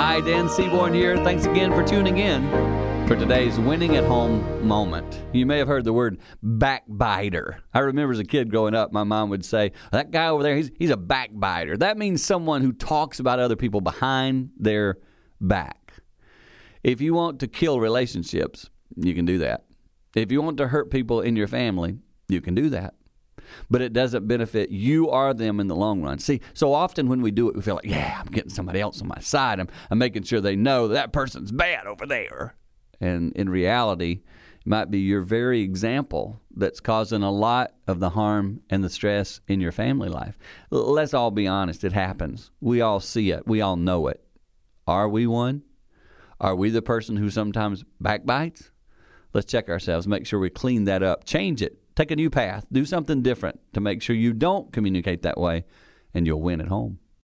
Hi, Dan Seaborn here. Thanks again for tuning in for today's winning at home moment. You may have heard the word backbiter. I remember as a kid growing up, my mom would say, That guy over there, he's, he's a backbiter. That means someone who talks about other people behind their back. If you want to kill relationships, you can do that. If you want to hurt people in your family, you can do that but it doesn't benefit you or them in the long run. See, so often when we do it, we feel like, yeah, I'm getting somebody else on my side. I'm, I'm making sure they know that, that person's bad over there. And in reality, it might be your very example that's causing a lot of the harm and the stress in your family life. Let's all be honest, it happens. We all see it, we all know it. Are we one? Are we the person who sometimes backbites? Let's check ourselves, make sure we clean that up, change it, take a new path, do something different to make sure you don't communicate that way, and you'll win at home.